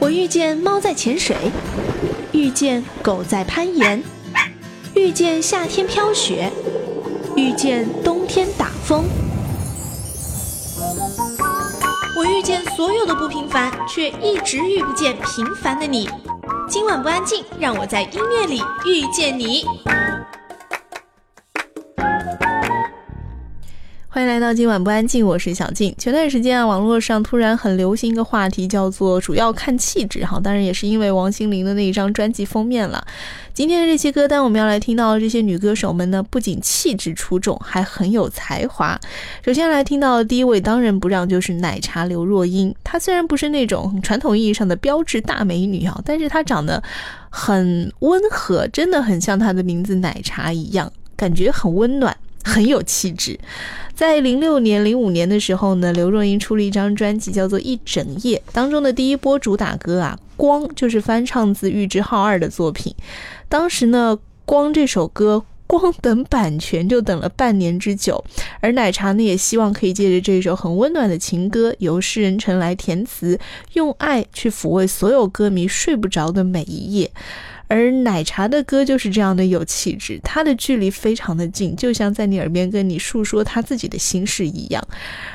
我遇见猫在潜水，遇见狗在攀岩，遇见夏天飘雪，遇见冬天打风。我遇见所有的不平凡，却一直遇不见平凡的你。今晚不安静，让我在音乐里遇见你。欢迎来到今晚不安静，我是小静。前段时间啊，网络上突然很流行一个话题，叫做“主要看气质”哈。当然也是因为王心凌的那一张专辑封面了。今天的这些歌单，我们要来听到这些女歌手们呢，不仅气质出众，还很有才华。首先来听到的第一位，当仁不让就是奶茶刘若英。她虽然不是那种传统意义上的标志大美女啊，但是她长得很温和，真的很像她的名字奶茶一样，感觉很温暖。很有气质，在零六年、零五年的时候呢，刘若英出了一张专辑，叫做《一整夜》，当中的第一波主打歌啊，《光》就是翻唱自玉置浩二的作品。当时呢，《光》这首歌光等版权就等了半年之久，而奶茶呢也希望可以借着这首很温暖的情歌，由诗人陈来填词，用爱去抚慰所有歌迷睡不着的每一夜。而奶茶的歌就是这样的有气质，它的距离非常的近，就像在你耳边跟你诉说他自己的心事一样。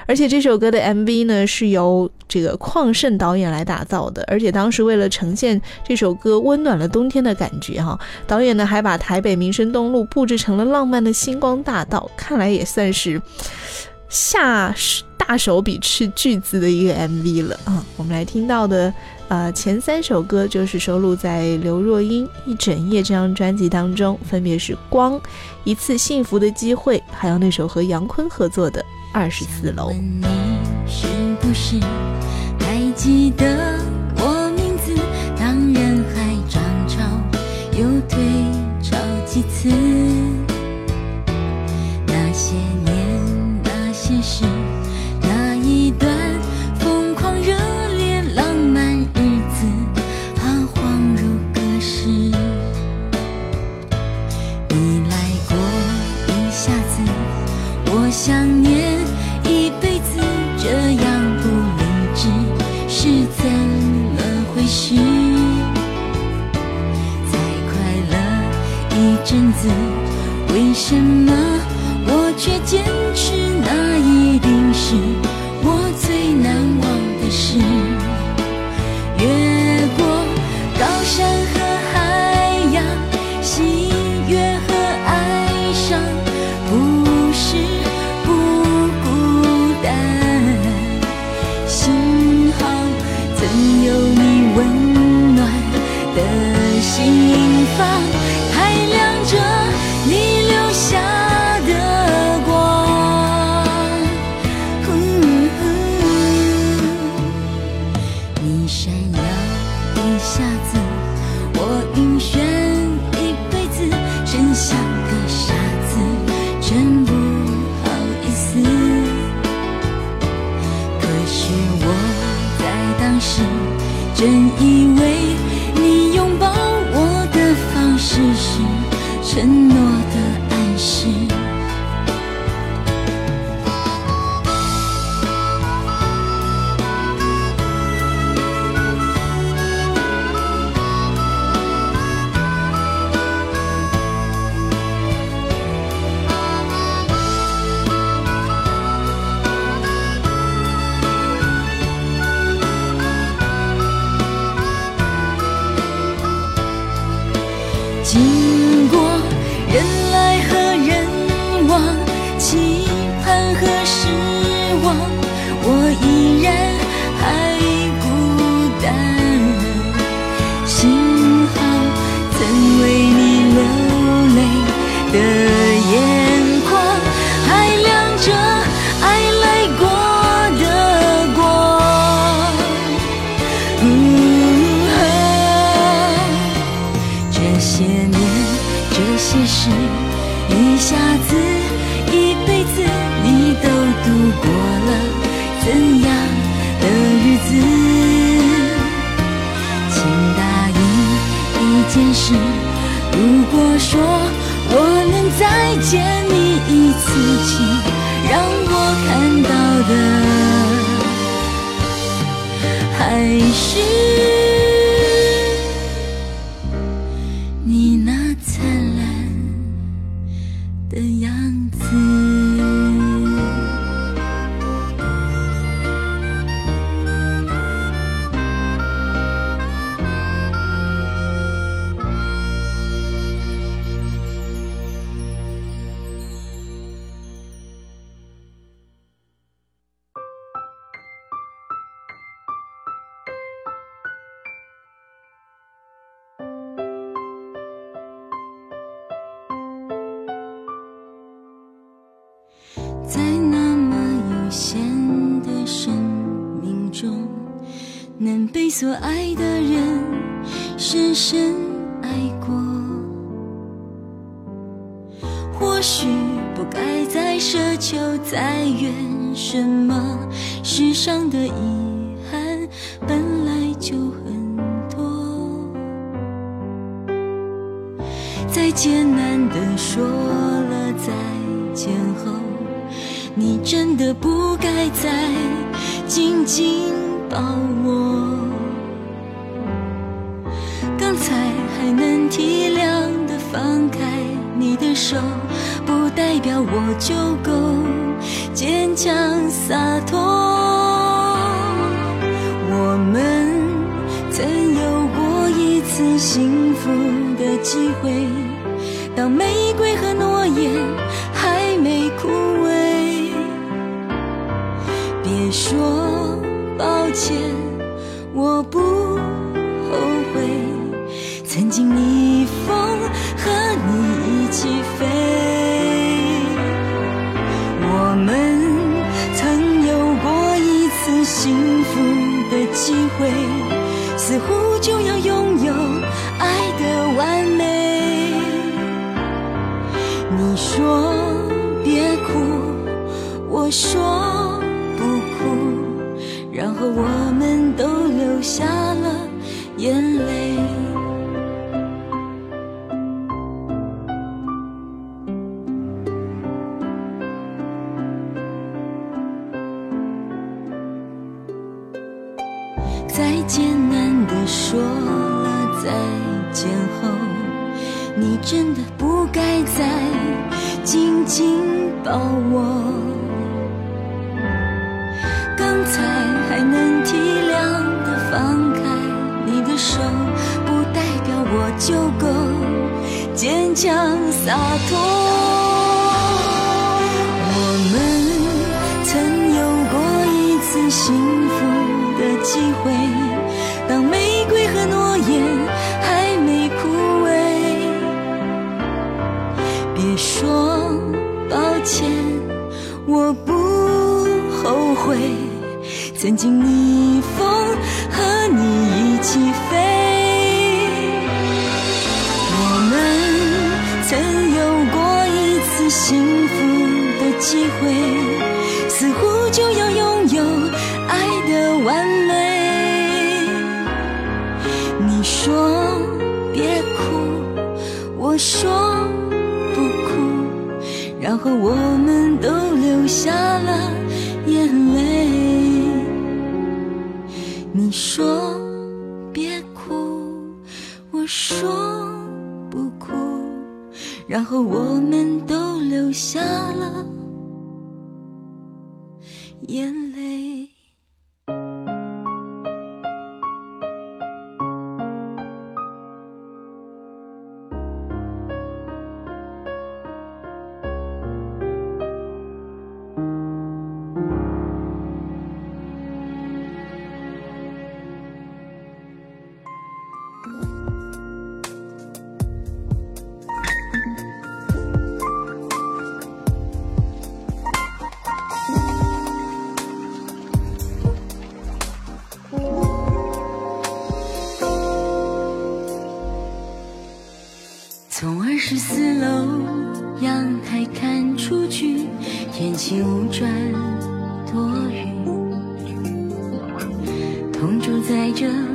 而且这首歌的 MV 呢是由这个邝胜导演来打造的，而且当时为了呈现这首歌温暖了冬天的感觉，哈，导演呢还把台北民生东路布置成了浪漫的星光大道，看来也算是下大手笔斥巨资的一个 MV 了啊。我们来听到的。呃，前三首歌就是收录在刘若英《一整夜》这张专辑当中，分别是《光》、《一次幸福的机会》，还有那首和杨坤合作的《二十四楼》。什么我却坚说我能再见你一次请让我看到的还是艰难的说了再见后，你真的不该再紧紧抱我。刚才还能体谅的放开你的手，不代表我就够坚强洒脱。我们曾有过一次幸福的机会，当玫瑰和诺言还没枯萎，别说抱歉，我不后悔。曾经逆风和你一起飞，我们曾有过一次幸福的机会，似乎我说不哭，然后我们都流下了眼泪。就够坚强洒脱。我们曾有过一次幸福的机会，当玫瑰和诺言还没枯萎，别说抱歉，我不后悔。曾经你幸福的机会，似乎就要拥有爱的完美。你说别哭，我说不哭，然后我们都流下了眼泪。你说别哭，我说不哭，然后我们都下了着。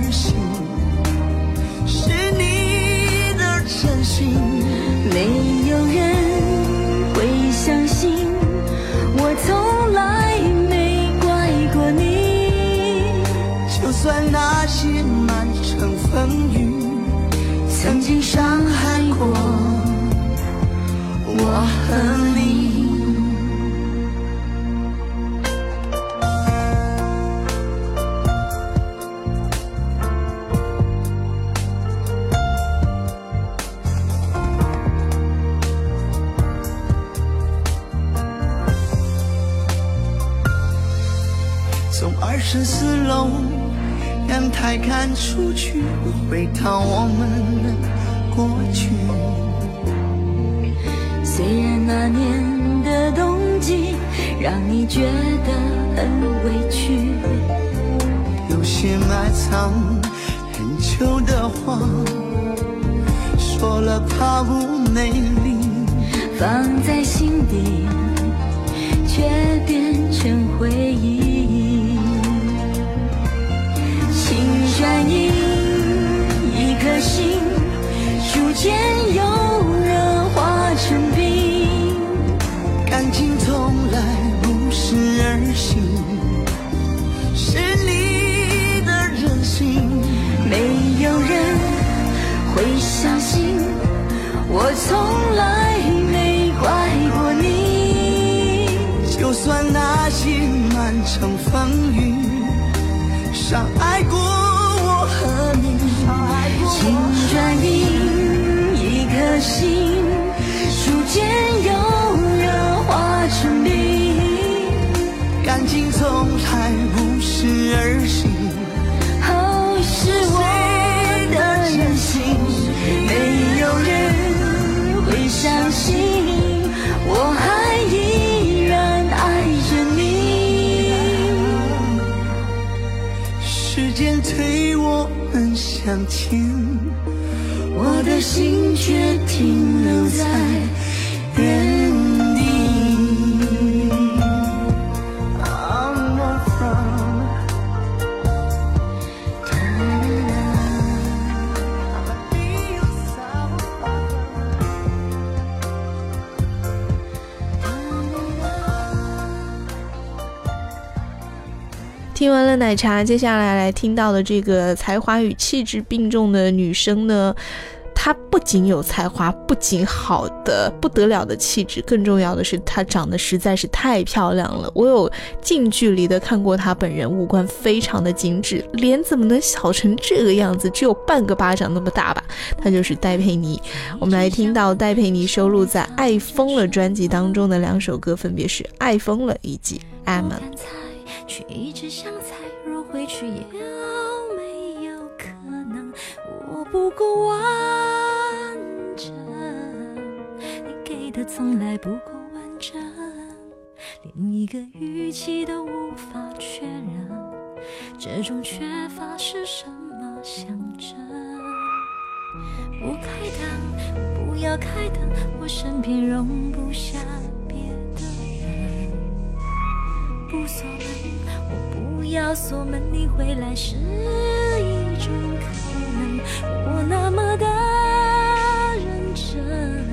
而行，是你的真心，没有人会相信。我从来没怪过你，就算那些满城风雨曾经伤害过。我很。阳台看出去，回到我们的过去。虽然那年的冬季让你觉得很委屈，有些埋藏很久的话，说了怕不美丽，放在心底却变成回忆。转移，一颗心逐渐由热化成冰。感情从来不是儿戏，是你的任性。没有人会相信，我从来没怪过你。就算那些满城风雨伤害过是儿戏，哦，是我的任性，没有人会相信，我还依然爱着你。时间推我们向前，我的心却停留在听完了奶茶，接下来来听到的这个才华与气质并重的女生呢，她不仅有才华，不仅好的不得了的气质，更重要的是她长得实在是太漂亮了。我有近距离的看过她本人，五官非常的精致，脸怎么能小成这个样子？只有半个巴掌那么大吧？她就是戴佩妮。我们来听到戴佩妮收录在《爱疯了》专辑当中的两首歌，分别是《爱疯了》以及《Emma》。却一直想猜，若回去有没有可能，我不够完整，你给的从来不够完整，连一个语气都无法确认，这种缺乏是什么象征？不开灯，不要开灯，我身边容不下别的人。不锁门，要锁门，你回来是一种可能。我那么的认真，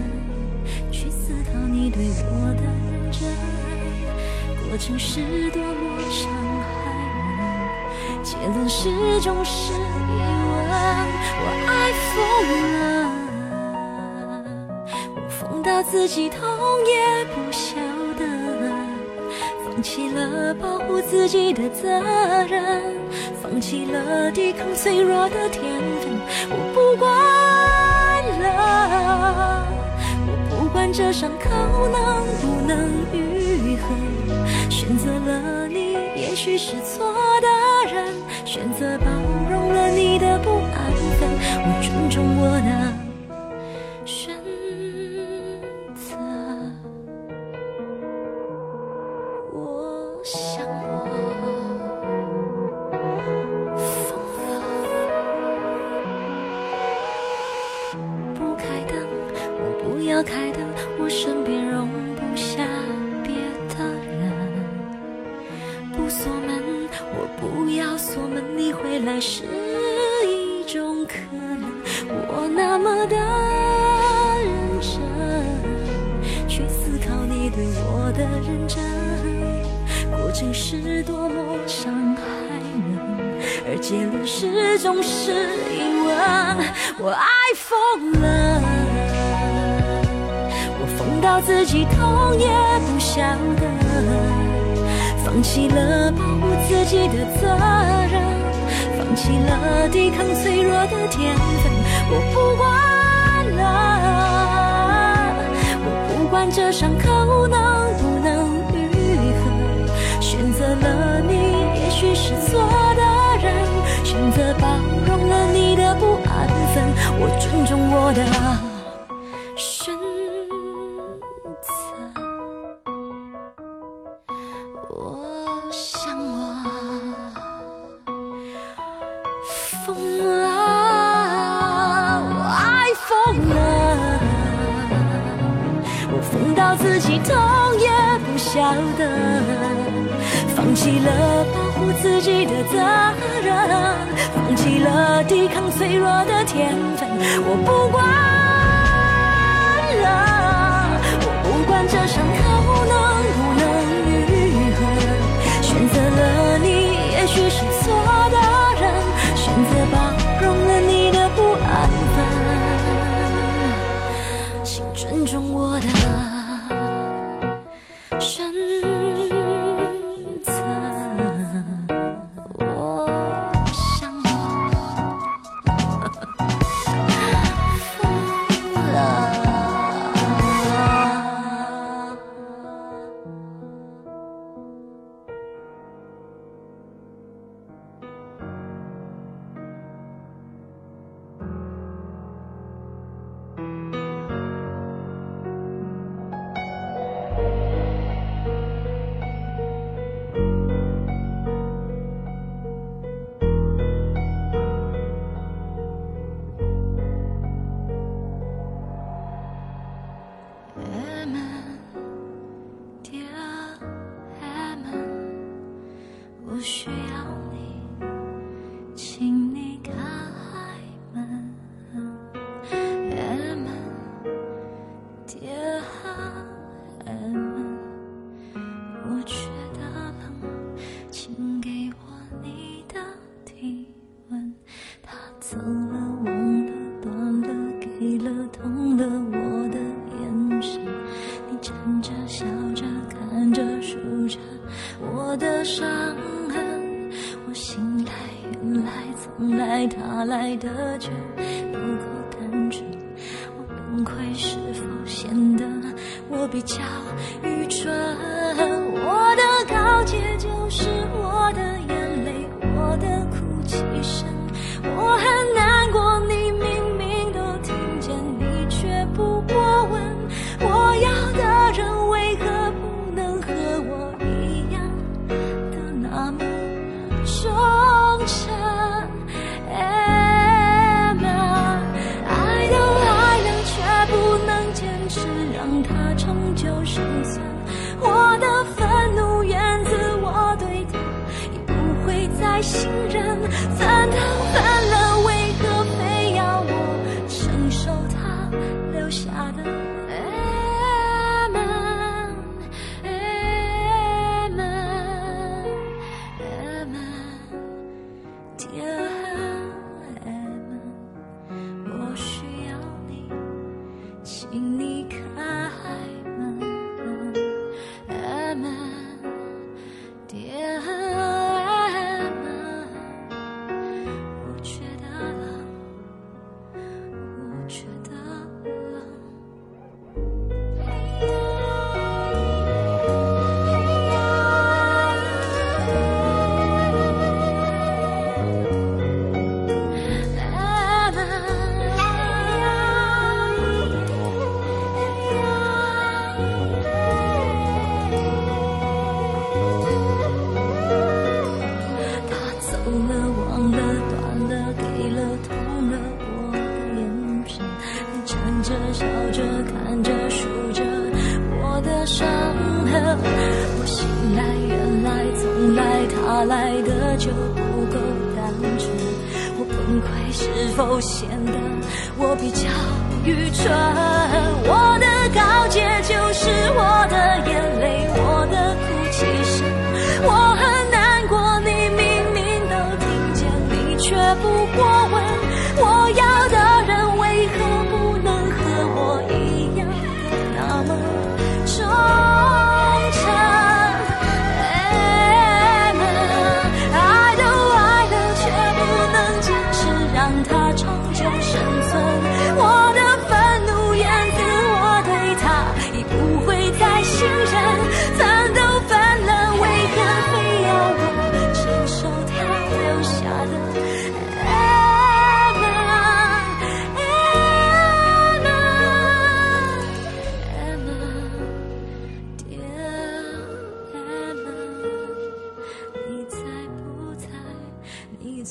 去思考你对我的认真，过程是多么伤害人，结论始终是疑问。我爱疯了，我疯到自己痛也不想。弃了保护自己的责任，放弃了抵抗脆弱的天分，我不管了，我不管这伤口能不能愈合，选择了你，也许是错的人，选择包容了你的不安分，我尊重我的我想我疯了，不开灯，我不要开灯，我身边容不下别的人。不锁门，我不要锁门，你回来时这是多么伤害人，而结论始终是疑问。我爱疯了，我疯到自己痛也不晓得，放弃了保护自己的责任，放弃了抵抗脆弱的天分，我不管了，我不管这伤口能。许是错的人，选择包容了你的不安分，我尊重我的。自己的责任，放弃了抵抗脆弱的天分，我不管了，我不管这伤口能不能愈合，选择了你，也许是错。他走了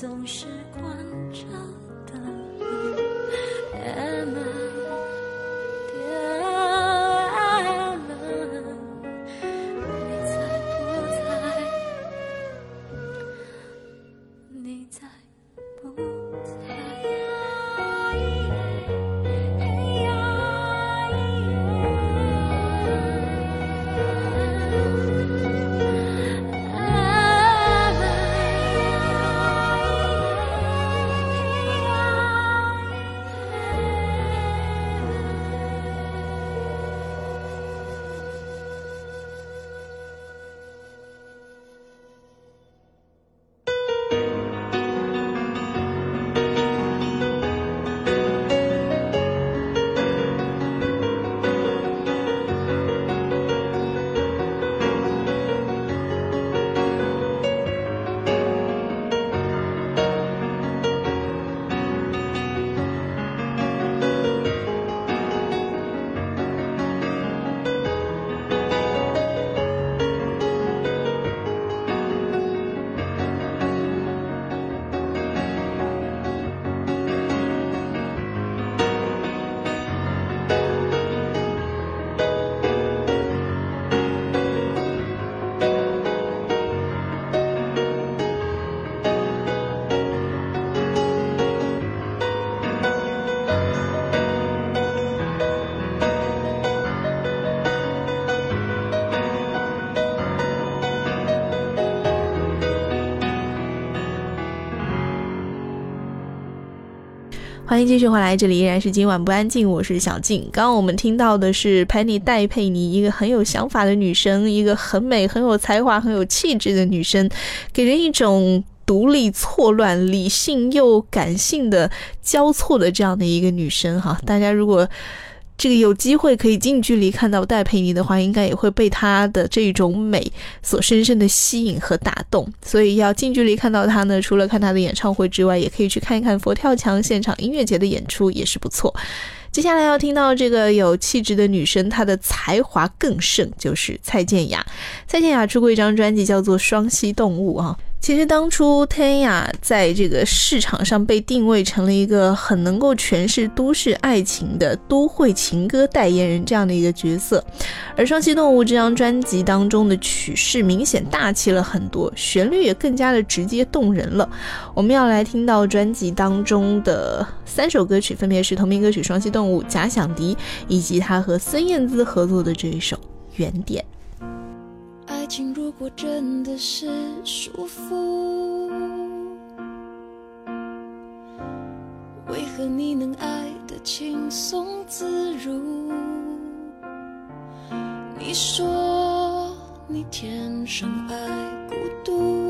总是关继续回来，这里依然是今晚不安静，我是小静。刚刚我们听到的是潘妮戴佩妮，一个很有想法的女生，一个很美、很有才华、很有气质的女生，给人一种独立、错乱、理性又感性的交错的这样的一个女生哈。大家如果这个有机会可以近距离看到戴佩妮的话，应该也会被她的这种美所深深的吸引和打动。所以要近距离看到她呢，除了看她的演唱会之外，也可以去看一看佛跳墙现场音乐节的演出，也是不错。接下来要听到这个有气质的女生，她的才华更盛，就是蔡健雅。蔡健雅出过一张专辑，叫做《双栖动物》啊。其实当初天雅在这个市场上被定位成了一个很能够诠释都市爱情的都会情歌代言人这样的一个角色，而《双栖动物》这张专辑当中的曲式明显大气了很多，旋律也更加的直接动人了。我们要来听到专辑当中的三首歌曲，分别是同名歌曲《双栖动物》、假想敌，以及他和孙燕姿合作的这一首《原点》。爱情如果真的是束缚，为何你能爱得轻松自如？你说你天生爱孤独，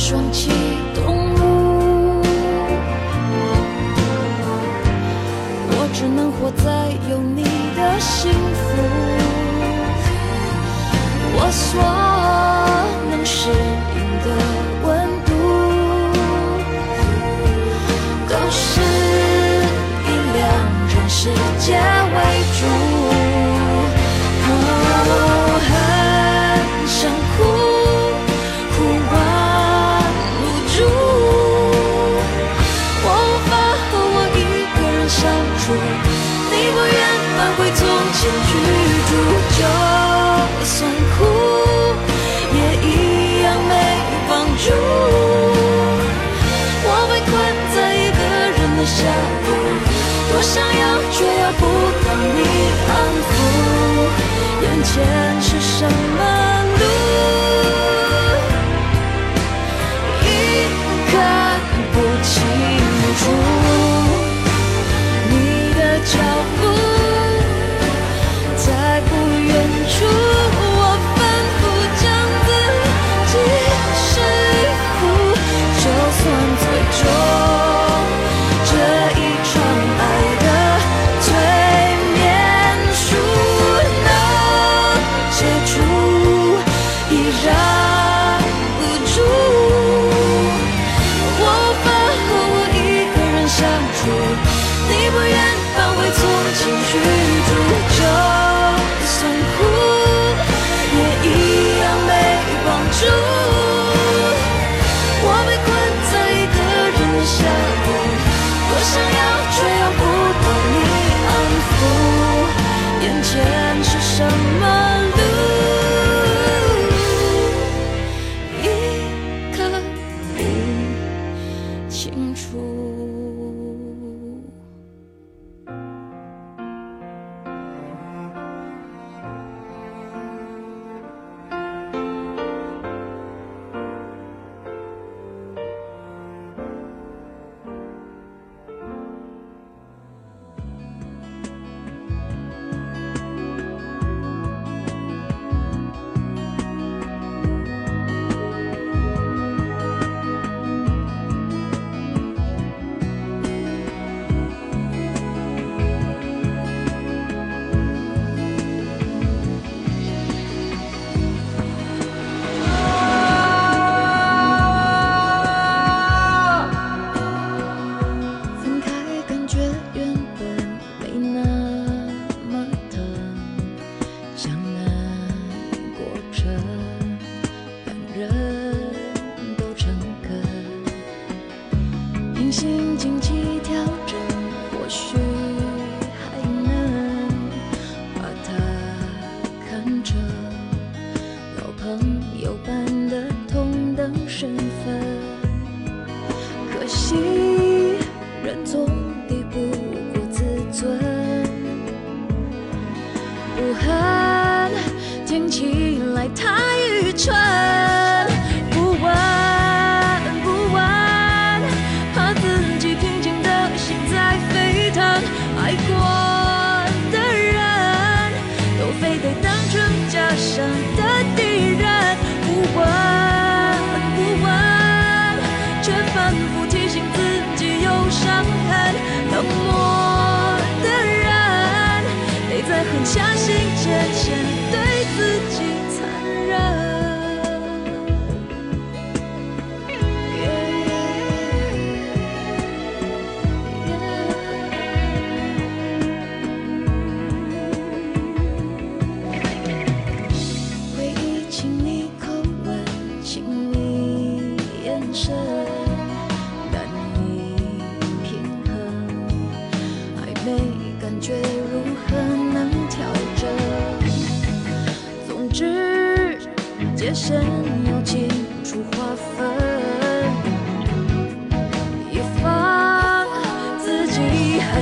双栖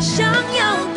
想要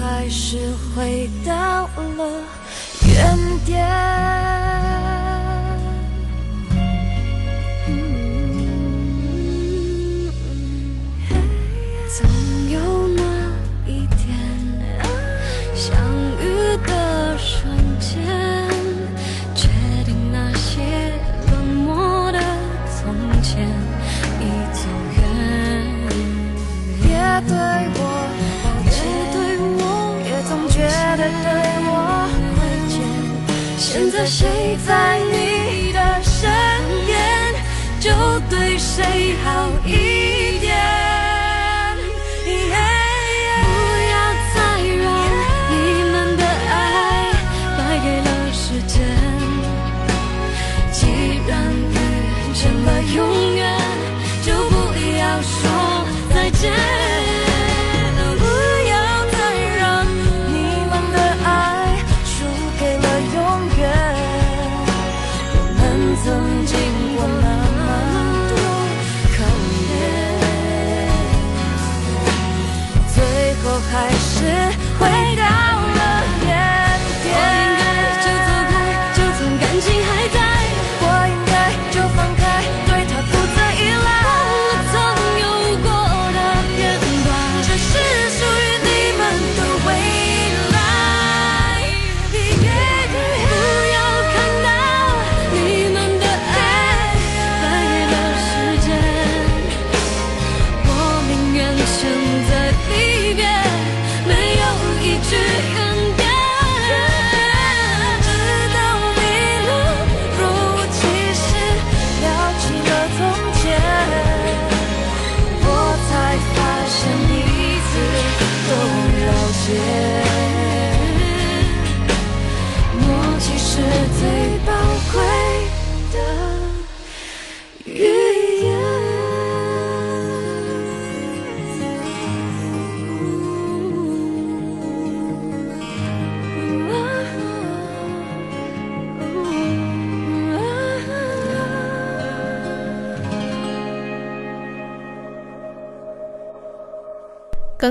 还是回到了原点。谁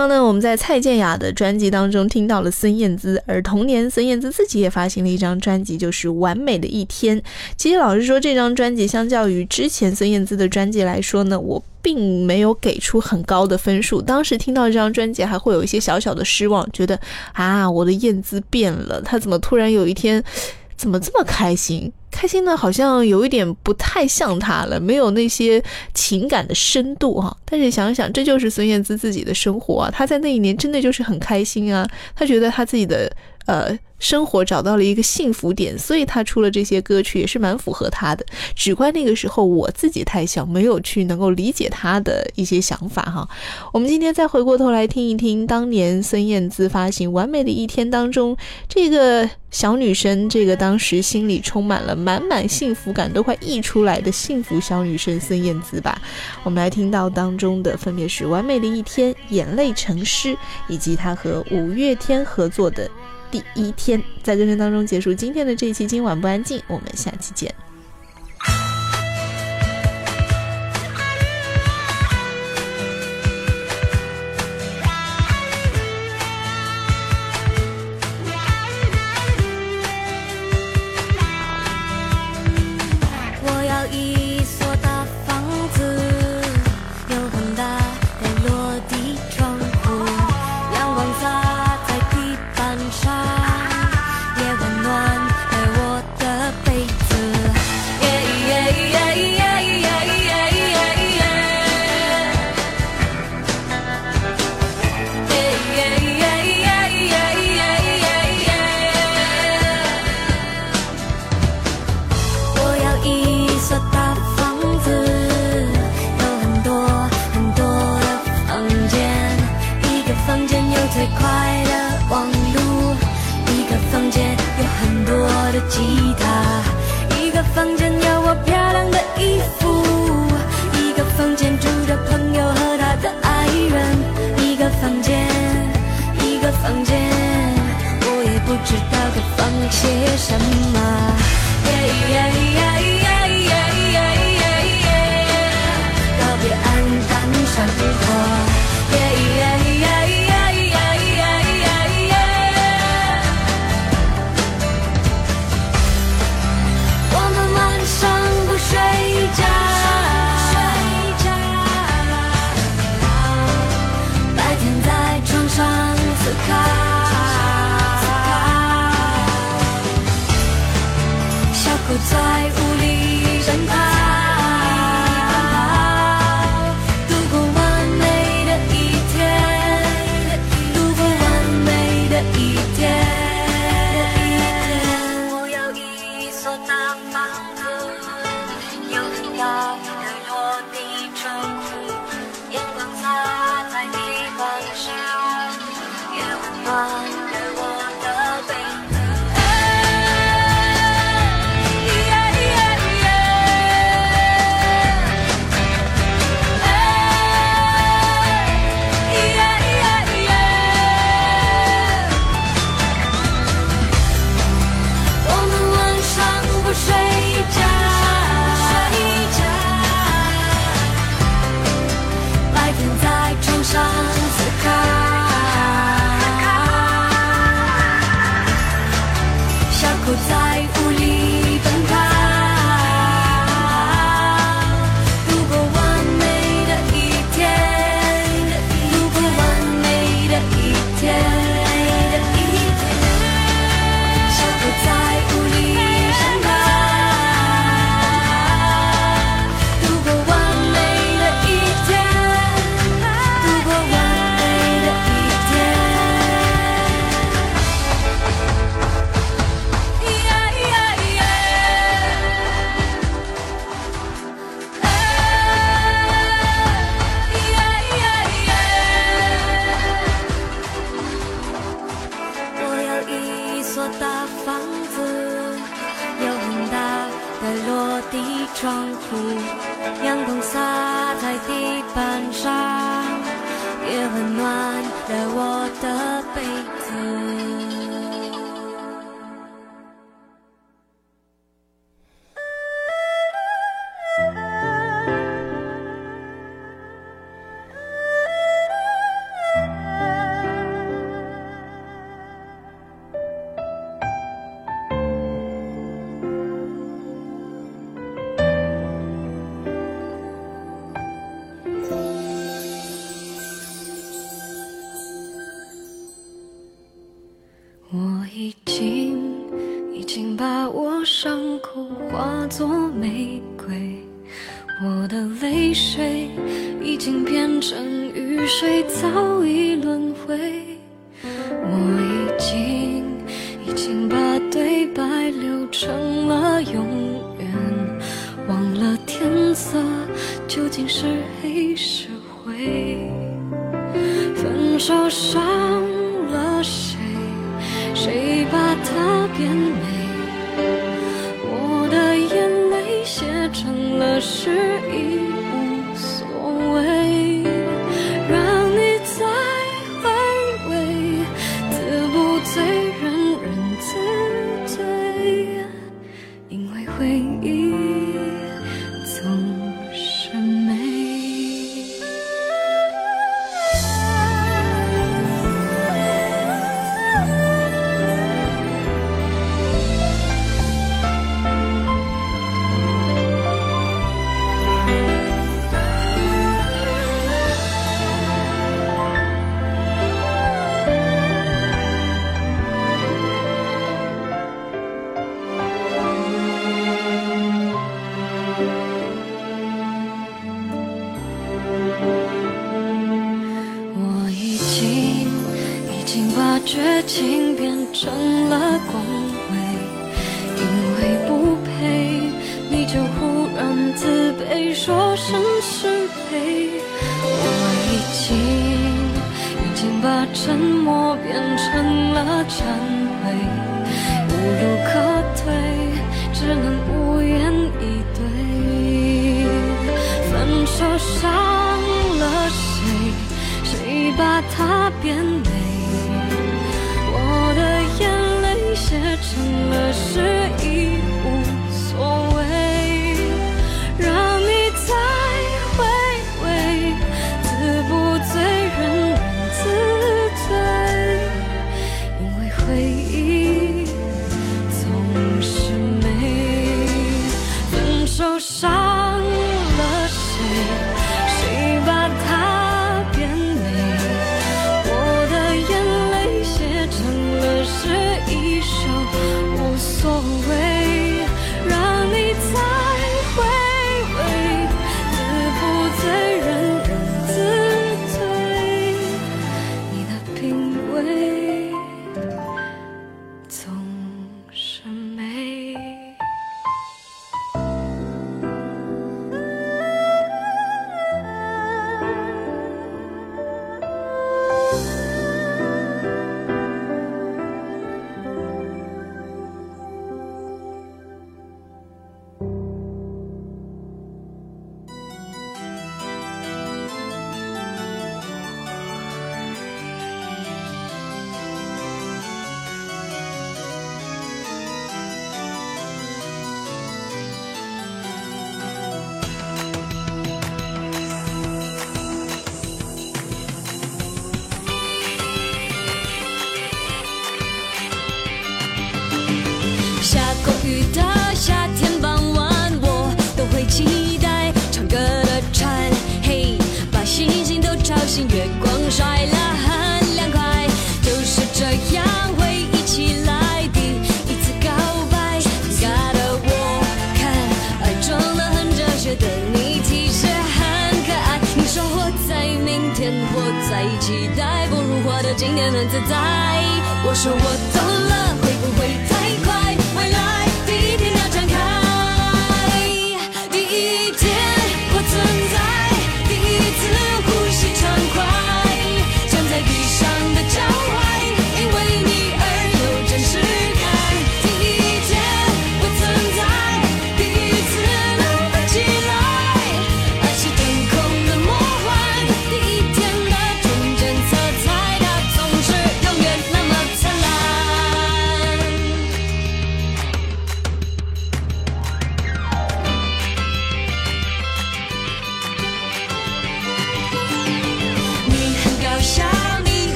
刚呢，我们在蔡健雅的专辑当中听到了孙燕姿，而同年孙燕姿自己也发行了一张专辑，就是《完美的一天》。其实老实说，这张专辑相较于之前孙燕姿的专辑来说呢，我并没有给出很高的分数。当时听到这张专辑，还会有一些小小的失望，觉得啊，我的燕姿变了，她怎么突然有一天怎么这么开心？开心的好像有一点不太像他了，没有那些情感的深度哈、但是想想，这就是孙燕姿自己的生活啊，她在那一年真的就是很开心啊，她觉得她自己的呃生活找到了一个幸福点，所以他出了这些歌曲也是蛮符合他的。只怪那个时候我自己太小，没有去能够理解他的一些想法哈。我们今天再回过头来听一听当年孙燕姿发行《完美的一天》当中，这个小女生，这个当时心里充满了满满幸福感，都快溢出来的幸福小女生孙燕姿吧。我们来听到当中的分别是《完美的一天》《眼泪成诗》，以及她和五月天合作的《第一天》。在歌声当中结束今天的这一期《今晚不安静》，我们下期见。